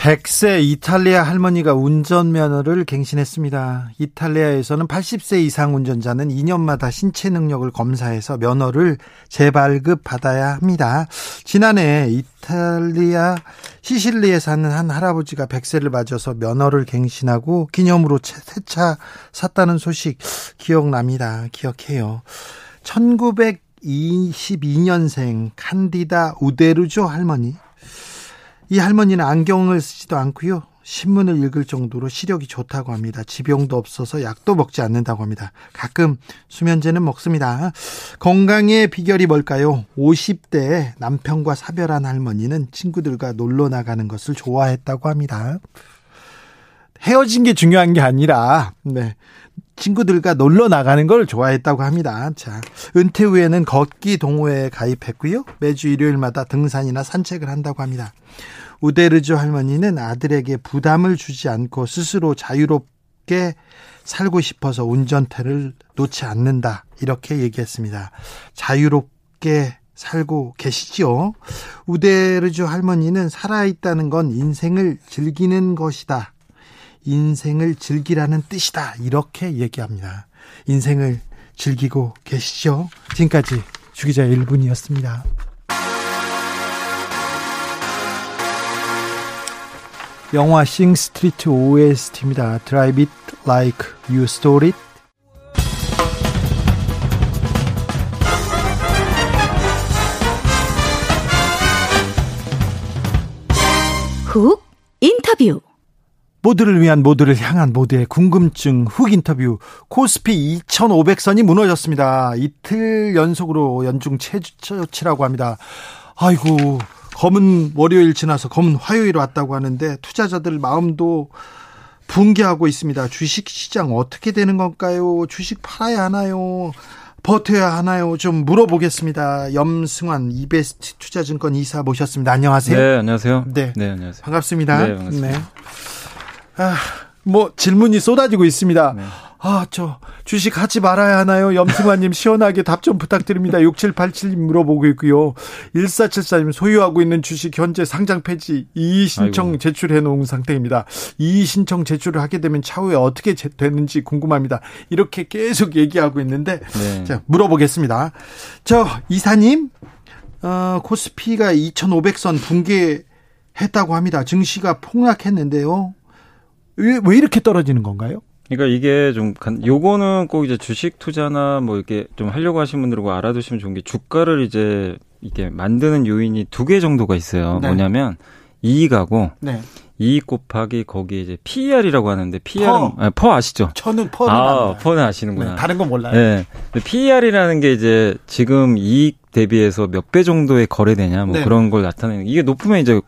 100세 이탈리아 할머니가 운전면허를 갱신했습니다. 이탈리아에서는 80세 이상 운전자는 2년마다 신체 능력을 검사해서 면허를 재발급 받아야 합니다. 지난해 이탈리아 시실리에 사는 한 할아버지가 100세를 맞아서 면허를 갱신하고 기념으로 새 차 샀다는 소식 기억납니다. 기억해요. 1922년생 칸디다 우데르조 할머니 이 할머니는 안경을 쓰지도 않고요. 신문을 읽을 정도로 시력이 좋다고 합니다. 지병도 없어서 약도 먹지 않는다고 합니다. 가끔 수면제는 먹습니다. 건강의 비결이 뭘까요? 50대 남편과 사별한 할머니는 친구들과 놀러 나가는 것을 좋아했다고 합니다. 헤어진 게 중요한 게 아니라, 네. 친구들과 놀러 나가는 걸 좋아했다고 합니다. 자, 은퇴 후에는 걷기 동호회에 가입했고요. 매주 일요일마다 등산이나 산책을 한다고 합니다. 우데르주 할머니는 아들에게 부담을 주지 않고 스스로 자유롭게 살고 싶어서 운전대를 놓지 않는다. 이렇게 얘기했습니다. 자유롭게 살고 계시죠? 우데르주 할머니는 살아있다는 건 인생을 즐기는 것이다. 인생을 즐기라는 뜻이다. 이렇게 얘기합니다. 인생을 즐기고 계시죠? 지금까지 주기자 1분이었습니다. 영화 싱 스트리트 OST입니다. Drive it like you stole it. 훅 인터뷰 모두를 위한 모두를 향한 모두의 궁금증 훅 인터뷰 코스피 2500선이 무너졌습니다. 이틀 연속으로 연중 최저치라고 합니다. 아이고 검은 월요일 지나서 검은 화요일 왔다고 하는데 투자자들 마음도 붕괴하고 있습니다. 주식 시장 어떻게 되는 건가요? 주식 팔아야 하나요? 버텨야 하나요? 좀 물어보겠습니다. 염승환 이베스트 투자증권 이사 모셨습니다. 안녕하세요. 네, 안녕하세요. 네, 네 안녕하세요. 반갑습니다. 네, 반갑습니다. 네. 아, 뭐 질문이 쏟아지고 있습니다. 네. 아, 저 주식 하지 말아야 하나요? 염승환님 시원하게 답 좀 부탁드립니다. 6787님 물어보고 있고요. 1474님 소유하고 있는 주식 현재 상장 폐지 이의 신청. 제출해 놓은 상태입니다. 이의 신청 제출을 하게 되면 차후에 어떻게 제- 되는지 궁금합니다. 이렇게 계속 얘기하고 있는데 네. 자, 물어보겠습니다. 저 이사님 어, 코스피가 2,500선 붕괴 했다고 합니다. 증시가 폭락했는데요. 왜, 왜 이렇게 떨어지는 건가요? 그러니까 이게 좀 간, 요거는 꼭 이제 주식 투자나 뭐 이렇게 좀 하려고 하시는 분들하고 알아두시면 좋은 게 주가를 이제 이게 만드는 요인이 두 개 정도가 있어요. 네. 뭐냐면 이익하고 네. 이익 곱하기 거기 이제 PER이라고 하는데 PER은 퍼. 아, 퍼 아시죠? 저는 퍼는 아. 퍼는 아시는구나. 네, 다른 건 몰라요. 네. PER이라는 게 이제 지금 이익 대비해서 몇 배 정도의 거래되냐 뭐 네. 그런 걸 나타내는 이게 높으면 이제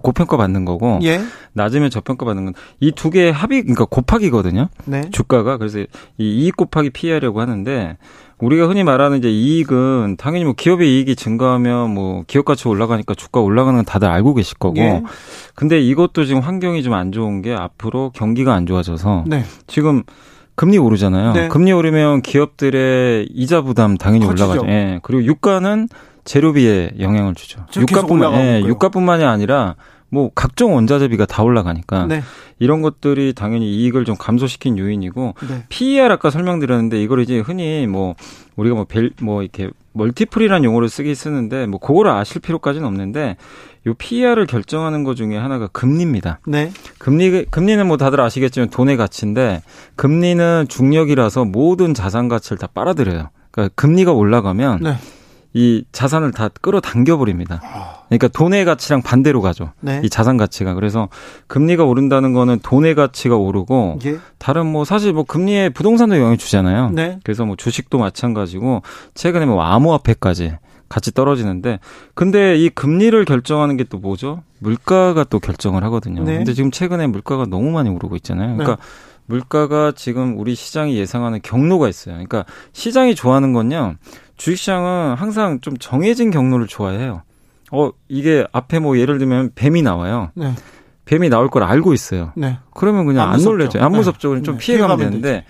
고평가 받는 거고 예. 낮으면 저평가 받는 건 이 두 개의 합이 그러니까 곱하기거든요. 네. 주가가 그래서 이 이익 곱하기 PER이라고 하는데 우리가 흔히 말하는 이제 이익은 당연히 뭐 기업의 이익이 증가하면 뭐 기업 가치 올라가니까 주가 올라가는 건 다들 알고 계실 거고. 예. 근데 이것도 지금 환경이 좀 안 좋은 게 앞으로 경기가 안 좋아져서 네. 지금 금리 오르잖아요. 네. 금리 오르면 기업들의 이자 부담 당연히 커지죠. 올라가죠. 예. 그리고 유가는 재료비에 영향을 주죠. 유가뿐만 예. 유가뿐만이 아니라 뭐 각종 원자재비가 다 올라가니까 네. 이런 것들이 당연히 이익을 좀 감소시킨 요인이고 네. PER 아까 설명드렸는데 이걸 이제 흔히 뭐 우리가 뭐 벨 뭐 이렇게 멀티플이라는 용어를 쓰기 쓰는데 뭐 그거를 아실 필요까지는 없는데 요 PER을 결정하는 것 중에 하나가 금리입니다. 네. 금리 금리는 뭐 다들 아시겠지만 돈의 가치인데 금리는 중력이라서 모든 자산 가치를 다 빨아들여요. 그러니까 금리가 올라가면 네. 이 자산을 다 끌어당겨 버립니다. 아, 그러니까 돈의 가치랑 반대로 가죠. 네. 이 자산 가치가 그래서 금리가 오른다는 거는 돈의 가치가 오르고 예. 다른 뭐 사실 뭐 금리에 부동산도 영향을 주잖아요. 네. 그래서 뭐 주식도 마찬가지고 최근에 뭐 암호화폐까지 같이 떨어지는데 근데 이 금리를 결정하는 게 또 뭐죠? 물가가 또 결정을 하거든요. 네. 근데 지금 최근에 물가가 너무 많이 오르고 있잖아요. 그러니까 네. 물가가 지금 우리 시장이 예상하는 경로가 있어요. 그러니까 시장이 좋아하는 건요. 주식시장은 항상 좀 정해진 경로를 좋아해요. 어, 이게 앞에 뭐 예를 들면 뱀이 나와요. 네. 뱀이 나올 걸 알고 있어요. 네. 그러면 그냥 안 안. 놀래죠. 안 네. 무섭죠. 그냥 좀 네. 피해가면 피해가면 되는데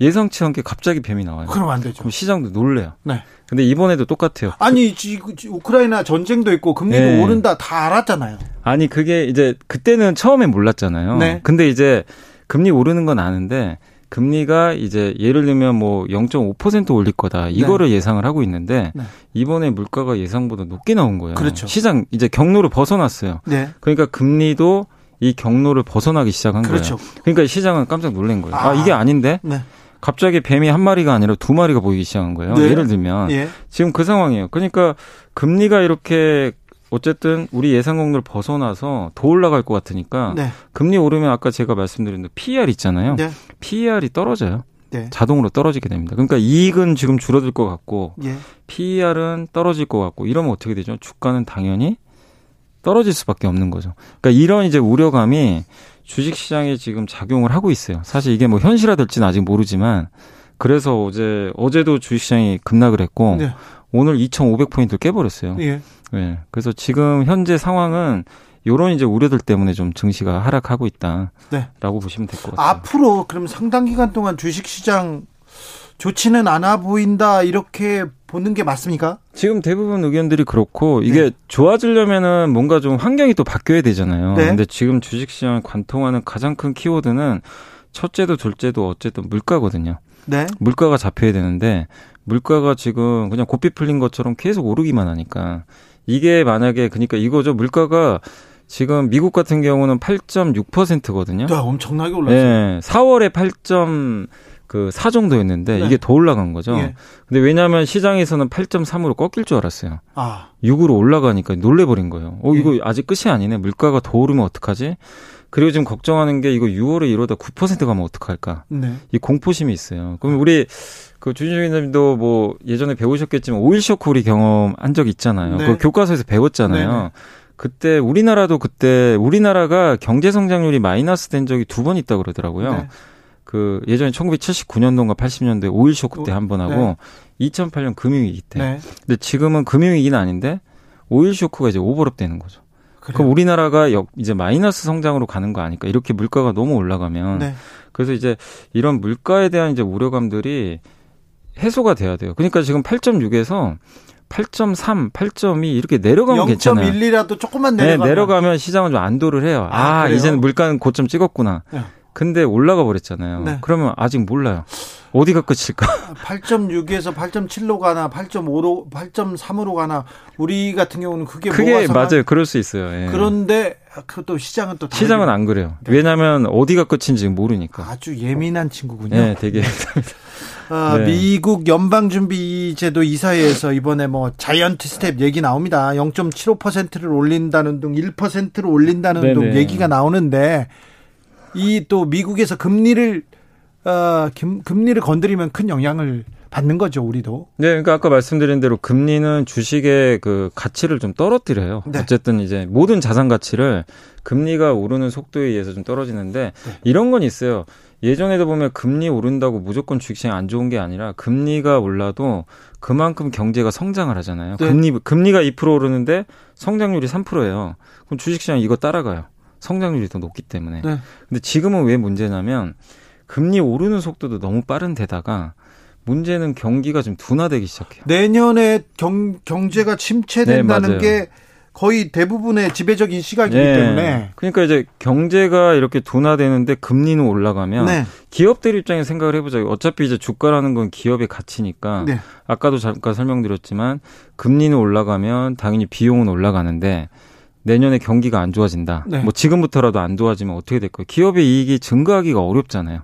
예상치 않게 갑자기 뱀이 나와요. 그럼 안 되죠. 그럼 시장도 놀래요. 네. 근데 이번에도 똑같아요. 아니 지, 지- 우크라이나 전쟁도 있고 금리도 네. 오른다 다 알았잖아요. 아니 그게 이제 그때는 처음에 몰랐잖아요. 네. 근데 이제 금리 오르는 건 아는데 금리가 이제 예를 들면 뭐 0.5% 올릴 거다 이거를 예상을 하고 있는데 네. 이번에 물가가 예상보다 높게 나온 거예요. 그렇죠. 시장 이제 경로를 벗어났어요. 네. 그러니까 금리도 이 경로를 벗어나기 시작한 그렇죠. 거예요. 그러니까 시장은 깜짝 놀란 거예요. 아, 아. 이게 아닌데 네. 갑자기 뱀이 한 마리가 아니라 두 마리가 보이기 시작한 거예요. 네. 예를 들면 예. 지금 그 상황이에요. 그러니까 금리가 이렇게 어쨌든 우리 예상 경로를 벗어나서 더 올라갈 것 같으니까 네. 금리 오르면 아까 제가 말씀드린 대로 PER 있잖아요. 네. PER이 떨어져요. 네. 자동으로 떨어지게 됩니다. 그러니까 이익은 지금 줄어들 것 같고 예. PER은 떨어질 것 같고 이러면 어떻게 되죠? 주가는 당연히 떨어질 수밖에 없는 거죠. 그러니까 이런 이제 우려감이 주식 시장에 지금 작용을 하고 있어요. 사실 이게 뭐 현실화 될지는 아직 모르지만 그래서 어제 어제도 주식 시장이 급락을 했고 네. 오늘 2,500포인트 깨버렸어요. 예. 네. 그래서 지금 현재 상황은 요런 이제 우려들 때문에 좀 증시가 하락하고 있다라고 네. 보시면 될 것 같아요. 앞으로 그럼 상당 기간 동안 주식 시장 좋지는 않아 보인다 이렇게 보는 게 맞습니까? 지금 대부분 의견들이 그렇고 이게 네. 좋아지려면은 뭔가 좀 환경이 또 바뀌어야 되잖아요. 네. 근데 지금 주식 시장을 관통하는 가장 큰 키워드는 첫째도 둘째도 어쨌든 물가거든요. 네. 물가가 잡혀야 되는데 물가가 지금 그냥 고삐 풀린 것처럼 계속 오르기만 하니까 이게 만약에 그러니까 이거죠. 물가가 지금 미국 같은 경우는 8.6%거든요. 야, 엄청나게 올랐어요. 예, 4월에 8점 그4 정도였는데 네. 이게 더 올라간 거죠. 예. 근데 왜냐하면 시장에서는 8.3으로 꺾일 줄 알았어요. 아, 6으로 올라가니까 놀래버린 거예요. 어, 예. 이거 아직 끝이 아니네. 물가가 더 오르면 어떡하지? 그리고 지금 걱정하는 게 이거 6월에 이러다 9% 가면 어떡할까? 네. 이 공포심이 있어요. 그럼 우리 그 주진님도 뭐 예전에 배우셨겠지만 오일 쇼크 우리 경험한 적 있잖아요. 네. 그 교과서에서 배웠잖아요. 네네. 그때 우리나라도 그때 우리나라가 경제 성장률이 마이너스 된 적이 두 번 있다 그러더라고요. 네. 그 예전에 1979년도인가 80년도에 오일 쇼크 때 한 번 하고 네. 2008년 금융위기 때. 네. 근데 지금은 금융위기는 아닌데 오일 쇼크가 이제 오버랩 되는 거죠. 그래요. 그럼 우리나라가 역- 이제 마이너스 성장으로 가는 거 아닐까? 이렇게 물가가 너무 올라가면 네. 그래서 이제 이런 물가에 대한 이제 우려감들이 해소가 돼야 돼요. 그러니까 지금 8.6에서 8.3, 8.2 이렇게 내려가면 괜찮아요. 0.1이라도 조금만 네, 내려가면 내려가면 시장은 좀 안도를 해요. 아, 아? 이제는 물가는 고점 찍었구나. 네. 근데 올라가 버렸잖아요. 네. 그러면 아직 몰라요. 어디가 끝일까? 8.6에서 8.7로 가나 8.5로 8.3으로 가나 우리 같은 경우는 그게 상관- 맞아요. 그럴 수 있어요. 예. 그런데 그또 시장은 또 시장은 안 그래요. 왜냐하면 어디가 끝인지 모르니까. 아주 예민한 친구군요. 네, 되게 아, 네. 미국 연방준비제도 이사회에서 이번에 뭐 자이언트 스텝 얘기 나옵니다. 0.75%를 올린다는 등 1%를 올린다는 등 네네. 얘기가 나오는데 이 또 미국에서 금리를 어, 금, 금리를 건드리면 큰 영향을 받는 거죠, 우리도. 네, 그러니까 아까 말씀드린 대로 금리는 주식의 그 가치를 좀 떨어뜨려요. 네. 어쨌든 이제 모든 자산 가치를 금리가 오르는 속도에 의해서 좀 떨어지는데 네. 이런 건 있어요. 예전에도 보면 금리 오른다고 무조건 주식시장이 안 좋은 게 아니라 금리가 올라도 그만큼 경제가 성장을 하잖아요. 네. 금리 금리가 2% 오르는데 성장률이 3%예요. 그럼 주식시장 이거 따라가요. 성장률이 더 높기 때문에. 네. 근데 지금은 왜 문제냐면 금리 오르는 속도도 너무 빠른 데다가 문제는 경기가 좀 둔화되기 시작해요. 내년에 경, 경제가 침체된다는 네. 게 거의 대부분의 지배적인 시각이기 네. 때문에. 그러니까 이제 경제가 이렇게 둔화되는데 금리는 올라가면 네. 기업들 입장에 생각을 해보자고 어차피 이제 주가라는 건 기업의 가치니까 네. 아까도 잠깐 설명드렸지만 금리는 올라가면 당연히 비용은 올라가는데 내년에 경기가 안 좋아진다. 네. 뭐 지금부터라도 안 좋아지면 어떻게 될 거예요? 기업의 이익이 증가하기가 어렵잖아요.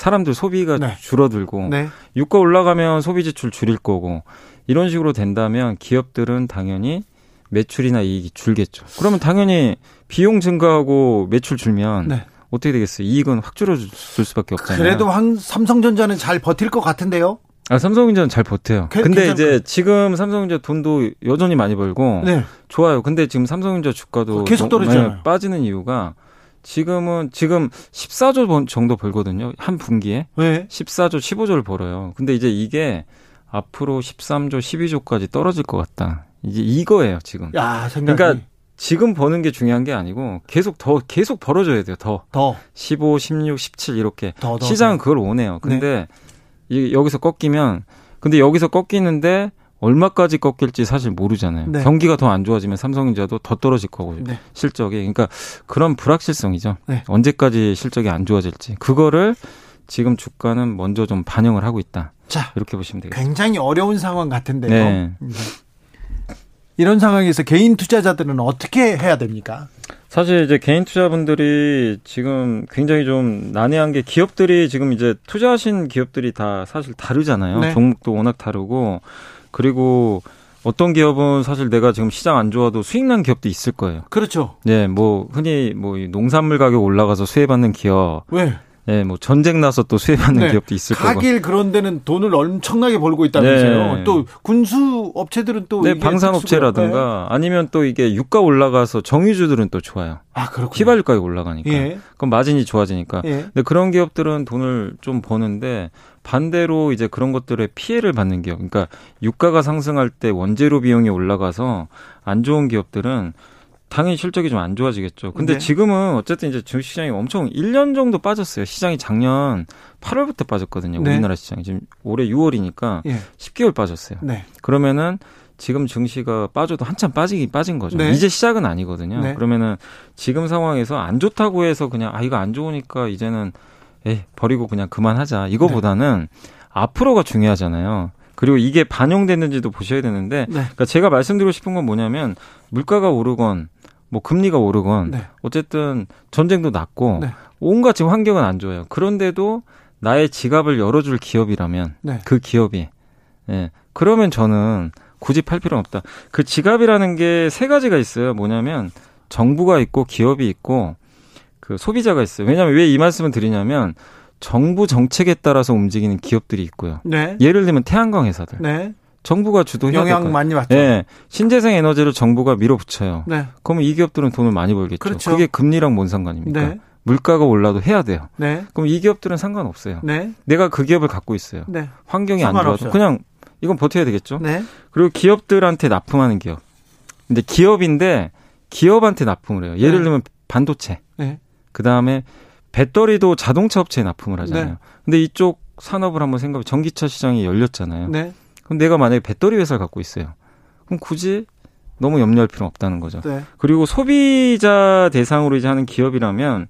사람들 소비가 네. 줄어들고 네. 유가 올라가면 소비 지출 줄일 거고 이런 식으로 된다면 기업들은 당연히 매출이나 이익이 줄겠죠. 그러면 당연히 비용 증가하고 매출 줄면 네. 어떻게 되겠어요? 이익은 확 줄어줄 수밖에 없잖아요. 그래도 황, 삼성전자는 잘 버틸 것 같은데요. 아, 삼성전자는 잘 버텨요. 그- 근데 괜찮을 이제 지금 삼성전자 돈도 여전히 많이 벌고 네. 좋아요. 근데 지금 삼성전자 주가도 계속 떨어지잖아요. 빠지는 이유가 지금은 지금 14조 번- 정도 벌거든요. 한 분기에 왜? 14조, 15조를 벌어요. 근데 이제 이게 앞으로 13조, 12조까지 떨어질 것 같다. 이제 이거예요, 지금. 야, 생각이 그러니까 지금 버는 게 중요한 게 아니고 계속 더 계속 벌어줘야 돼요. 더 더, 15, 16, 17 이렇게 더, 더. 시장은 더. 그걸 원해요. 근데 이 여기서 꺾이면 근데 여기서 꺾이는데 얼마까지 꺾일지 사실 모르잖아요. 네. 경기가 더 안 좋아지면 삼성전자도 더 떨어질 거고 네. 실적이 그러니까 그런 불확실성이죠. 네. 언제까지 실적이 안 좋아질지 그거를 지금 주가는 먼저 좀 반영을 하고 있다. 자, 이렇게 보시면 되겠습니다. 굉장히 어려운 상황 같은데요. 네. 네. 이런 상황에서 개인 투자자들은 어떻게 해야 됩니까? 사실 이제 개인 투자분들이 지금 굉장히 좀 난해한 게 기업들이 지금 이제 투자하신 기업들이 다 사실 다르잖아요. 네. 종목도 워낙 다르고 그리고 어떤 기업은 사실 내가 지금 시장 안 좋아도 수익 난 기업도 있을 거예요. 그렇죠. 네, 뭐 흔히 뭐이 농산물 가격 올라가서 수혜받는 기업, 왜? 네, 뭐 전쟁 나서 또 수혜받는 네. 기업도 있을 거고. 가길 그런 데는 돈을 엄청나게 벌고 있다면서요. 네. 또 군수 업체들은 또 네, 방산업체라든가 아니면 또 이게 유가 올라가서 정유주들은 또 좋아요. 아, 그렇군요. 휘발유 가격 올라가니까. 예. 그럼 마진이 좋아지니까. 예. 근데 그런 기업들은 돈을 좀 버는데 반대로 이제 그런 것들에 피해를 받는 기업. 그러니까 유가가 상승할 때 원재료 비용이 올라가서 안 좋은 기업들은 당연히 실적이 좀 안 좋아지겠죠. 근데 네. 지금은 어쨌든 이제 주식 시장이 엄청 1년 정도 빠졌어요. 시장이 작년 8월부터 빠졌거든요. 네. 우리나라 시장이 지금 올해 6월이니까 예. 10개월 빠졌어요. 네. 그러면은 지금 증시가 빠져도 한참 빠지긴 빠진 거죠. 네. 이제 시작은 아니거든요. 네. 그러면은 지금 상황에서 안 좋다고 해서 그냥 아 이거 안 좋으니까 이제는 에 버리고 그냥 그만하자. 이거보다는 네. 앞으로가 중요하잖아요. 그리고 이게 반영됐는지도 보셔야 되는데 네. 그러니까 제가 말씀드리고 싶은 건 뭐냐면 물가가 오르건 뭐 금리가 오르건 네. 어쨌든 전쟁도 났고 네. 온갖 지금 환경은 안 좋아요. 그런데도 나의 지갑을 열어줄 기업이라면 네. 그 기업이 예 그러면 저는 굳이 팔 필요는 없다. 그 지갑이라는 게 세 가지가 있어요. 뭐냐면 정부가 있고 기업이 있고 그 소비자가 있어요. 왜냐하면 왜 이 말씀을 드리냐면 정부 정책에 따라서 움직이는 기업들이 있고요. 네. 예를 들면 태양광 회사들. 네. 정부가 주도해야 될 영향. 많이 받죠. 예. 신재생 에너지를 정부가 밀어붙여요. 네. 그러면 이 기업들은 돈을 많이 벌겠죠. 그렇죠. 그게 금리랑 뭔 상관입니까? 네. 물가가 올라도 해야 돼요. 네. 그럼 이 기업들은 상관없어요. 네. 내가 그 기업을 갖고 있어요. 네. 환경이 안. 좋아도 그냥 이건 버텨야 되겠죠. 네. 그리고 기업들한테 납품하는 기업. 근데 기업인데 기업한테 납품을 해요. 예를 네. 들면 반도체. 네. 그다음에 배터리도 자동차 업체에 납품을 하잖아요. 네. 근데 이쪽 산업을 한번 생각해 전기차 시장이 열렸잖아요. 네. 그럼 내가 만약에 배터리 회사를 갖고 있어요. 그럼 굳이 너무 염려할 필요는 없다는 거죠. 네. 그리고 소비자 대상으로 이제 하는 기업이라면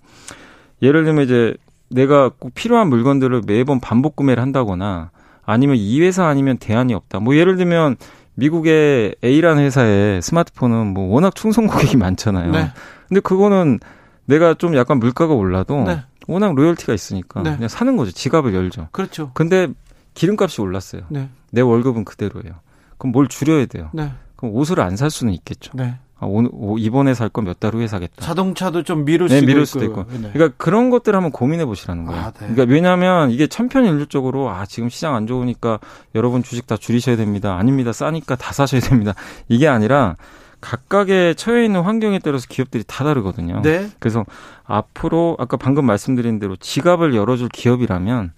예를 들면 이제 내가 꼭 필요한 물건들을 매번 반복 구매를 한다거나 아니면 이 회사 아니면 대안이 없다. 뭐 예를 들면 미국의 A라는 회사의 스마트폰은 뭐 워낙 충성 고객이 많잖아요. 네. 근데 그거는 내가 좀 약간 물가가 올라도 네. 워낙 로열티가 있으니까 네. 그냥 사는 거죠. 지갑을 열죠. 그렇죠. 근데 기름값이 올랐어요. 네. 내 월급은 그대로예요. 그럼 뭘 줄여야 돼요. 네. 그럼 옷을 안 살 수는 있겠죠. 네. 아, 오늘 오- 이번에 살 건 몇 달 후에 사겠다. 자동차도 좀 미룰 네, 수도 미룰 있고. 수도 있고. 네. 그러니까 그런 것들 을 한번 고민해 보시라는 거예요. 아, 네. 그러니까 왜냐하면 이게 천편일률적으로 아 지금 시장 안 좋으니까 여러분 주식 다 줄이셔야 됩니다. 아닙니다. 싸니까 다 사셔야 됩니다. 이게 아니라 각각의 처해 있는 환경에 따라서 기업들이 다 다르거든요. 네. 그래서 앞으로 아까 방금 말씀드린 대로 지갑을 열어줄 기업이라면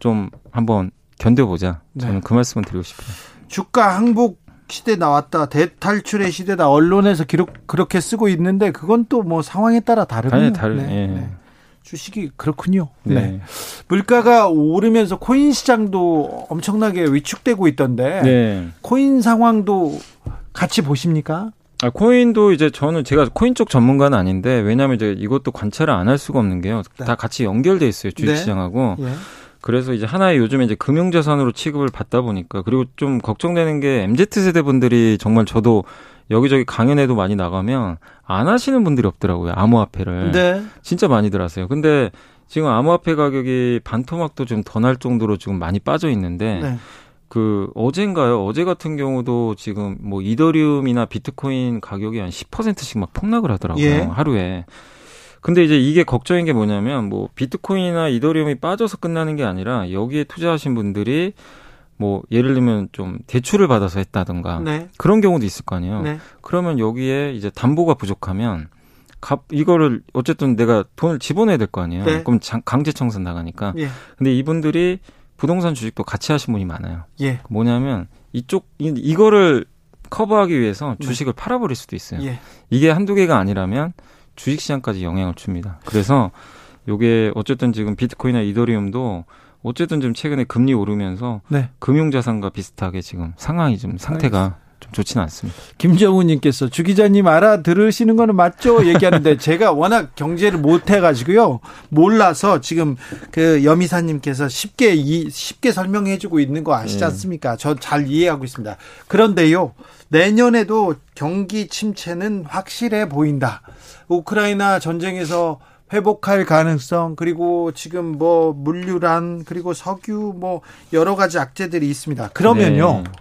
좀 한번 견뎌보자. 저는 네. 그 말씀을 드리고 싶어요. 주가 항복 시대 나왔다. 대탈출의 시대다. 언론에서 기록 그렇게 쓰고 있는데 그건 또 뭐 상황에 따라 다르군요. 다른. 예. 주식이 그렇군요. 네. 네. 물가가 오르면서 코인 시장도 엄청나게 위축되고 있던데 네. 코인 상황도 같이 보십니까? 아, 코인도 이제 저는 제가 코인 쪽 전문가는 아닌데 왜냐하면 이제 이것도 관찰을 안 할 수가 없는 게요. 네. 다 같이 연결돼 있어요 네. 주식시장하고. 예. 그래서 이제 하나의 요즘에 이제 금융자산으로 취급을 받다 보니까 그리고 좀 걱정되는 게 MZ 세대 분들이 정말 저도 여기저기 강연에도 많이 나가면 안 하시는 분들이 없더라고요 암호화폐를. 네. 진짜 많이들 하세요. 근데 지금 암호화폐 가격이 반토막도 좀 더 날 정도로 지금 많이 빠져 있는데 네. 그 어젠가요? 어제 같은 경우도 지금 뭐 이더리움이나 비트코인 가격이 한 10%씩 막 폭락을 하더라고요. 예. 하루에. 근데 이제 이게 걱정인 게 뭐냐면 뭐 비트코인이나 이더리움이 빠져서 끝나는 게 아니라 여기에 투자하신 분들이 뭐 예를 들면 좀 대출을 받아서 했다든가 네. 그런 경우도 있을 거 아니에요. 네. 그러면 여기에 이제 담보가 부족하면 값 이거를 어쨌든 내가 돈을 집어내야 될 거 아니에요. 네. 그럼 장- 강제 청산 나가니까. 예. 근데 이분들이 부동산 주식도 같이 하신 분이 많아요. 예. 뭐냐면 이쪽 이, 이거를 커버하기 위해서 네. 주식을 팔아버릴 수도 있어요. 예. 이게 한두 개가 아니라면 주식시장까지 영향을 줍니다. 그래서 요게 어쨌든 지금 비트코인이나 이더리움도 어쨌든 좀 최근에 금리 오르면서 네. 금융자산과 비슷하게 지금 상황이 좀 상태가 좀 좋지는 않습니다. 김정우님께서 주 기자님 알아들으시는 거는 맞죠? 얘기하는데 제가 워낙 경제를 못해가지고요 몰라서 지금 그 여미사님께서 쉽게 이 쉽게 설명해주고 있는 거 아시지 네. 않습니까? 저 잘 이해하고 있습니다. 그런데요 내년에도 경기 침체는 확실해 보인다. 우크라이나 전쟁에서 회복할 가능성 그리고 지금 뭐 물류란 그리고 석유 뭐 여러 가지 악재들이 있습니다. 그러면요. 네.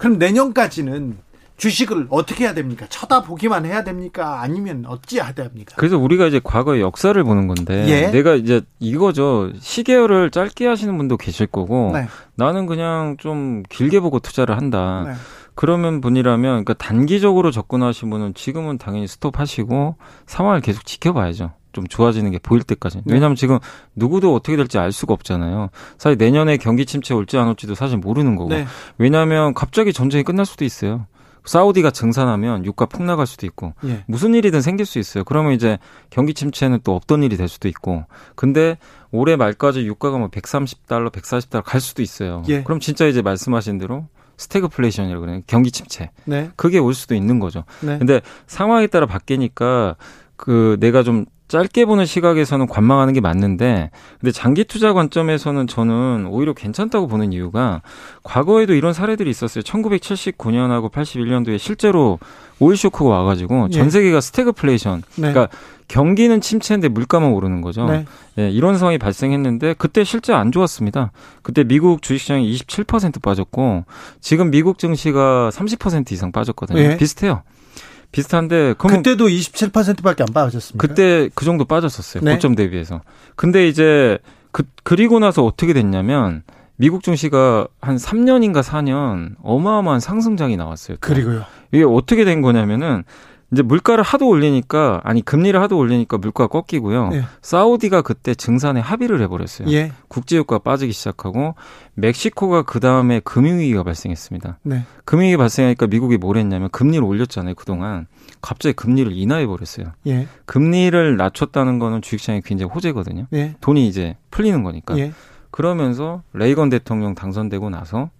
그럼 내년까지는 주식을 어떻게 해야 됩니까? 쳐다보기만 해야 됩니까? 아니면 어찌 해야 됩니까? 그래서 우리가 이제 과거의 역사를 보는 건데 예. 내가 이제 이거죠 시계열을 짧게 하시는 분도 계실 거고 네. 나는 그냥 좀 길게 보고 투자를 한다. 네. 그러면 분이라면 그러니까 단기적으로 접근하신 분은 지금은 당연히 스톱하시고 상황을 계속 지켜봐야죠. 좀 좋아지는 게 보일 때까지. 네. 왜냐하면 지금 누구도 어떻게 될지 알 수가 없잖아요. 사실 내년에 경기 침체 올지 안 올지도 사실 모르는 거고. 네. 왜냐하면 갑자기 전쟁이 끝날 수도 있어요. 사우디가 증산하면 유가 폭락할 수도 있고 예. 무슨 일이든 생길 수 있어요. 그러면 이제 경기 침체는 또 없던 일이 될 수도 있고. 근데 올해 말까지 유가가 뭐 130달러, 140달러 갈 수도 있어요. 예. 그럼 진짜 이제 말씀하신 대로 스태그플레이션이라고 그래요. 경기 침체. 네. 그게 올 수도 있는 거죠. 네. 근데 상황에 따라 바뀌니까 그 내가 좀 짧게 보는 시각에서는 관망하는 게 맞는데 근데 장기 투자 관점에서는 저는 오히려 괜찮다고 보는 이유가 과거에도 이런 사례들이 있었어요. 1979년하고 81년도에 실제로 오일 쇼크가 와가지고 예. 전 세계가 스태그플레이션 네. 그러니까 경기는 침체인데 물가만 오르는 거죠. 네. 예, 이런 상황이 발생했는데 그때 실제 안 좋았습니다. 그때 미국 주식시장이 27% 빠졌고 지금 미국 증시가 30% 이상 빠졌거든요. 예. 비슷해요. 비슷한데 그때도 27%밖에 안 빠졌습니까? 그때 그 정도 빠졌었어요. 네. 고점 대비해서. 근데 이제 그 그리고 나서 어떻게 됐냐면 미국 증시가 한 3년인가 4년 어마어마한 상승장이 나왔어요. 또. 그리고요. 이게 어떻게 된 거냐면은 이제 물가를 하도 올리니까 아니 금리를 하도 올리니까 물가가 꺾이고요. 예. 사우디가 그때 증산에 합의를 해버렸어요. 예. 국제유가가 빠지기 시작하고 멕시코가 그 다음에 금융위기가 발생했습니다. 네. 금융위기 발생하니까 미국이 뭘 했냐면 금리를 올렸잖아요. 그 동안 갑자기 금리를 인하해 버렸어요. 예. 금리를 낮췄다는 거는 주식시장이 굉장히 호재거든요. 예. 돈이 이제 풀리는 거니까. 예. 그러면서 레이건 대통령 당선되고 나서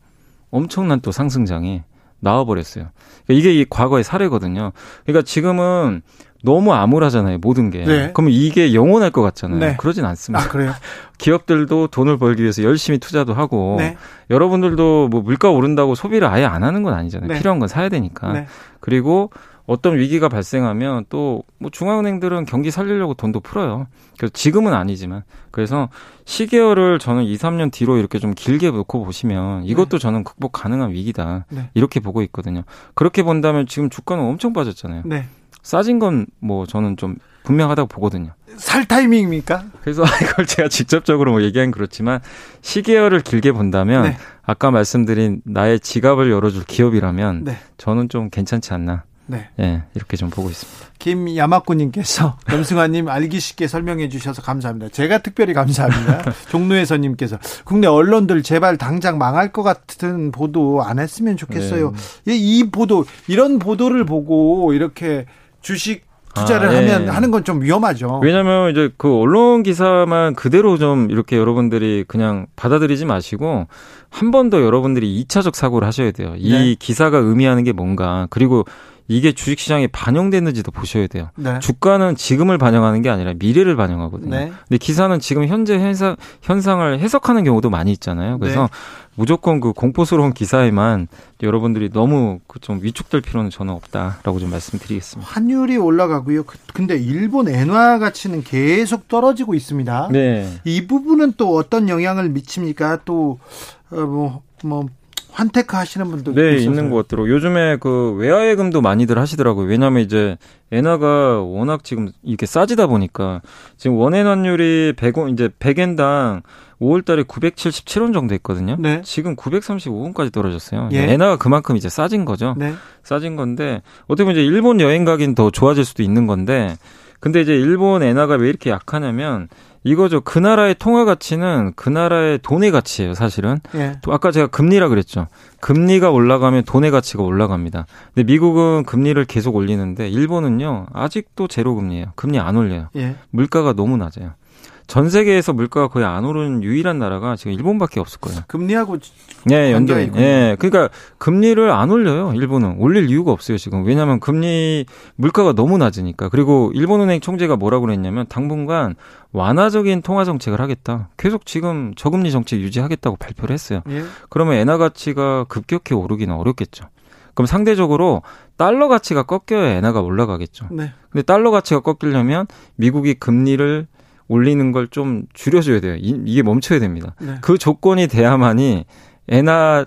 엄청난 또 상승장이 나와버렸어요. 그러니까 이게 이 과거의 사례거든요. 그러니까 지금은 너무 암울하잖아요, 모든 게. 네. 그러면 이게 영원할 것 같잖아요. 네. 그러진 않습니다. 아, 그래요? 기업들도 돈을 벌기 위해서 열심히 투자도 하고 네. 여러분들도 뭐 물가 오른다고 소비를 아예 안 하는 건 아니잖아요. 네. 필요한 건 사야 되니까. 네. 그리고 어떤 위기가 발생하면 또 뭐 중앙은행들은 경기 살리려고 돈도 풀어요. 그래서 지금은 아니지만 그래서 시계열을 저는 2, 3년 뒤로 이렇게 좀 길게 놓고 보시면 이것도 저는 극복 가능한 위기다. 네. 이렇게 보고 있거든요. 그렇게 본다면 지금 주가는 엄청 빠졌잖아요. 네. 싸진 건 뭐 저는 좀 분명하다고 보거든요. 살 타이밍입니까? 그래서 이걸 제가 직접적으로 뭐 얘기하긴 그렇지만 시계열을 길게 본다면 네. 아까 말씀드린 나의 지갑을 열어줄 기업이라면 네. 저는 좀 괜찮지 않나. 네. 예, 이렇게 좀 보고 있습니다. 김야마꾸님께서 염승환님 알기 쉽게 설명해 주셔서 감사합니다. 제가 특별히 감사합니다. 종로에서님께서 국내 언론들 제발 당장 망할 것 같은 보도 안 했으면 좋겠어요. 네. 이, 이 보도 이런 보도를 보고 이렇게 주식 투자를 아, 예. 하면 하는 건 좀 위험하죠. 왜냐면 이제 그 언론 기사만 그대로 좀 이렇게 여러분들이 그냥 받아들이지 마시고 한 번 더 여러분들이 2차적 사고를 하셔야 돼요. 이 네. 기사가 의미하는 게 뭔가 그리고 이게 주식 시장에 반영됐는지도 보셔야 돼요. 네. 주가는 지금을 반영하는 게 아니라 미래를 반영하거든요. 네. 근데 기사는 지금 현재 현상, 현상을 해석하는 경우도 많이 있잖아요. 그래서 네. 무조건 그 공포스러운 기사에만 여러분들이 너무 그좀 위축될 필요는 저는 없다라고 좀 말씀드리겠습니다. 환율이 올라가고요. 그- 근데 일본 엔화 가치는 계속 떨어지고 있습니다. 네. 이 부분은 또 어떤 영향을 미칩니까? 또, 어, 뭐, 뭐, 환테크 하시는 분도 네, 있어서요. 있는 것 같더라고요. 요즘에 그 외화예금도 많이들 하시더라고요. 왜냐하면 이제 엔화가 워낙 지금 이렇게 싸지다 보니까 지금 원엔 환율이 100원 이제 100엔당 5월 달에 977원 정도 했거든요. 네. 지금 935원까지 떨어졌어요. 예. 엔화가 그만큼 이제 싸진 거죠. 네. 싸진 건데 어떻게 보면 이제 일본 여행 가긴 더 좋아질 수도 있는 건데 근데 이제 일본 엔화가 왜 이렇게 약하냐면 이거죠. 그 나라의 통화 가치는 그 나라의 돈의 가치예요, 사실은. 예. 또 아까 제가 금리라 그랬죠. 금리가 올라가면 돈의 가치가 올라갑니다. 근데 미국은 금리를 계속 올리는데 일본은요. 아직도 제로 금리예요. 금리 안 올려요. 예. 물가가 너무 낮아요. 전 세계에서 물가가 거의 안 오르는 유일한 나라가 지금 일본밖에 없을 거예요. 금리하고 예, 관계가 연결. 예. 그러니까 금리를 안 올려요. 일본은 올릴 이유가 없어요, 지금. 왜냐하면 금리 물가가 너무 낮으니까. 그리고 일본은행 총재가 뭐라고 그랬냐면 당분간 완화적인 통화 정책을 하겠다. 계속 지금 저금리 정책 유지하겠다고 발표를 했어요. 예. 그러면 엔화 가치가 급격히 오르기는 어렵겠죠. 그럼 상대적으로 달러 가치가 꺾여야 엔화가 올라가겠죠. 네. 근데 달러 가치가 꺾이려면 미국이 금리를 올리는 걸 좀 줄여줘야 돼요. 이, 이게 멈춰야 됩니다. 네. 그 조건이 돼야만이 엔화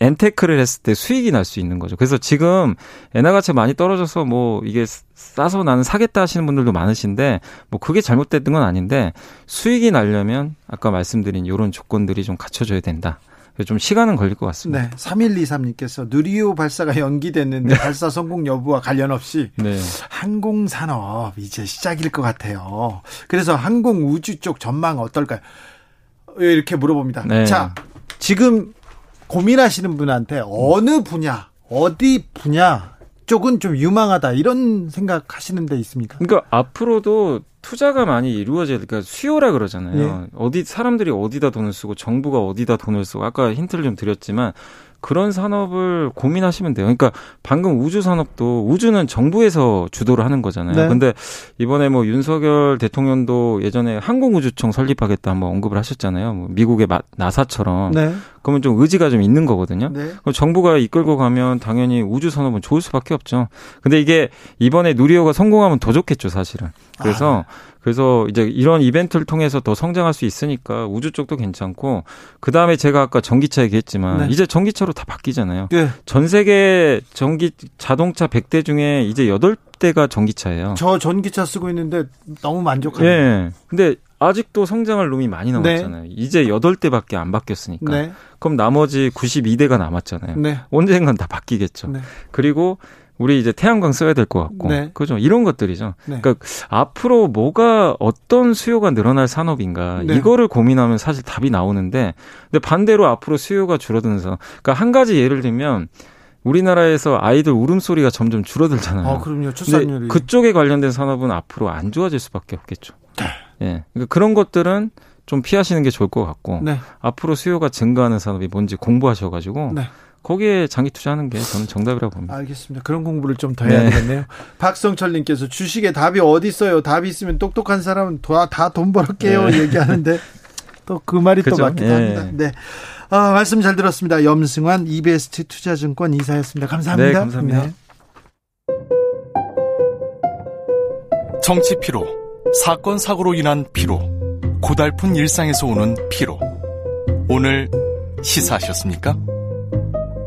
엔테크를 했을 때 수익이 날 수 있는 거죠. 그래서 지금 엔화 가치가 많이 떨어져서 뭐 이게 싸서 나는 사겠다 하시는 분들도 많으신데 뭐 그게 잘못됐던 건 아닌데 수익이 나려면 아까 말씀드린 이런 조건들이 좀 갖춰져야 된다. 좀 시간은 걸릴 것 같습니다. 네. 3123님께서 누리호 발사가 연기됐는데 발사 성공 여부와 관련 없이 네. 항공 산업 이제 시작일 것 같아요. 그래서 항공 우주 쪽 전망 어떨까요? 이렇게 물어봅니다. 네. 자, 지금 고민하시는 분한테 어느 분야, 어디 분야 쪽은 좀 유망하다 이런 생각하시는 데 있습니까? 그러니까 앞으로도 투자가 많이 이루어져야 그러니까 수요라 그러잖아요. 예. 어디 사람들이 어디다 돈을 쓰고 정부가 어디다 돈을 쓰고 아까 힌트를 좀 드렸지만 그런 산업을 고민하시면 돼요. 그러니까 방금 우주 산업도 우주는 정부에서 주도를 하는 거잖아요. 네. 근데 이번에 뭐 윤석열 대통령도 예전에 항공우주청 설립하겠다 한번 언급을 하셨잖아요. 뭐 미국의 마- 나사처럼. 네. 그러면 좀 의지가 좀 있는 거거든요. 네. 그럼 정부가 이끌고 가면 당연히 우주 산업은 좋을 수밖에 없죠. 근데 이게 이번에 누리호가 성공하면 더 좋겠죠, 사실은. 그래서 그래서 이제 이런 이벤트를 통해서 더 성장할 수 있으니까 우주 쪽도 괜찮고 그 다음에 제가 아까 전기차 얘기했지만 네. 이제 전기차로 다 바뀌잖아요. 네. 전 세계 전기 자동차 100대 중에 이제 8대가 전기차예요. 저 전기차 쓰고 있는데 너무 만족합니다. 예. 근데 아직도 성장할 놈이 많이 남았잖아요. 이제 8대밖에 안 바뀌었으니까. 네. 그럼 나머지 92대가 남았잖아요. 네. 언젠간 다 바뀌겠죠. 네. 그리고 우리 이제 태양광 써야 될 것 같고, 네. 그죠? 이런 것들이죠. 네. 그러니까 앞으로 뭐가 어떤 수요가 늘어날 산업인가 네. 이거를 고민하면 사실 답이 나오는데, 근데 반대로 앞으로 수요가 줄어드면서, 그러니까 한 가지 예를 들면 우리나라에서 아이들 울음소리가 점점 줄어들잖아요. 어, 그럼요. 출산율이. 그쪽에 관련된 산업은 앞으로 안 좋아질 수밖에 없겠죠. 네. 예, 그러니까 그런 것들은 좀 피하시는 게 좋을 것 같고, 네. 앞으로 수요가 증가하는 산업이 뭔지 공부하셔가지고 네. 거기에 장기 투자하는 게 저는 정답이라고 봅니다. 알겠습니다. 그런 공부를 좀 더 해야 네. 되겠네요. 박성철님께서 주식에 답이 어디 있어요? 답이 있으면 똑똑한 사람은 다 돈 벌을게요. 네. 얘기하는데 또 그 말이 또 그죠? 맞기도 예. 합니다. 네. 아, 말씀 잘 들었습니다. 염승환 이베스트 투자증권 이사였습니다. 감사합니다. 네, 감사합니다. 정치 피로, 사건 사고로 인한 피로, 고달픈 일상에서 오는 피로. 오늘 시사하셨습니까?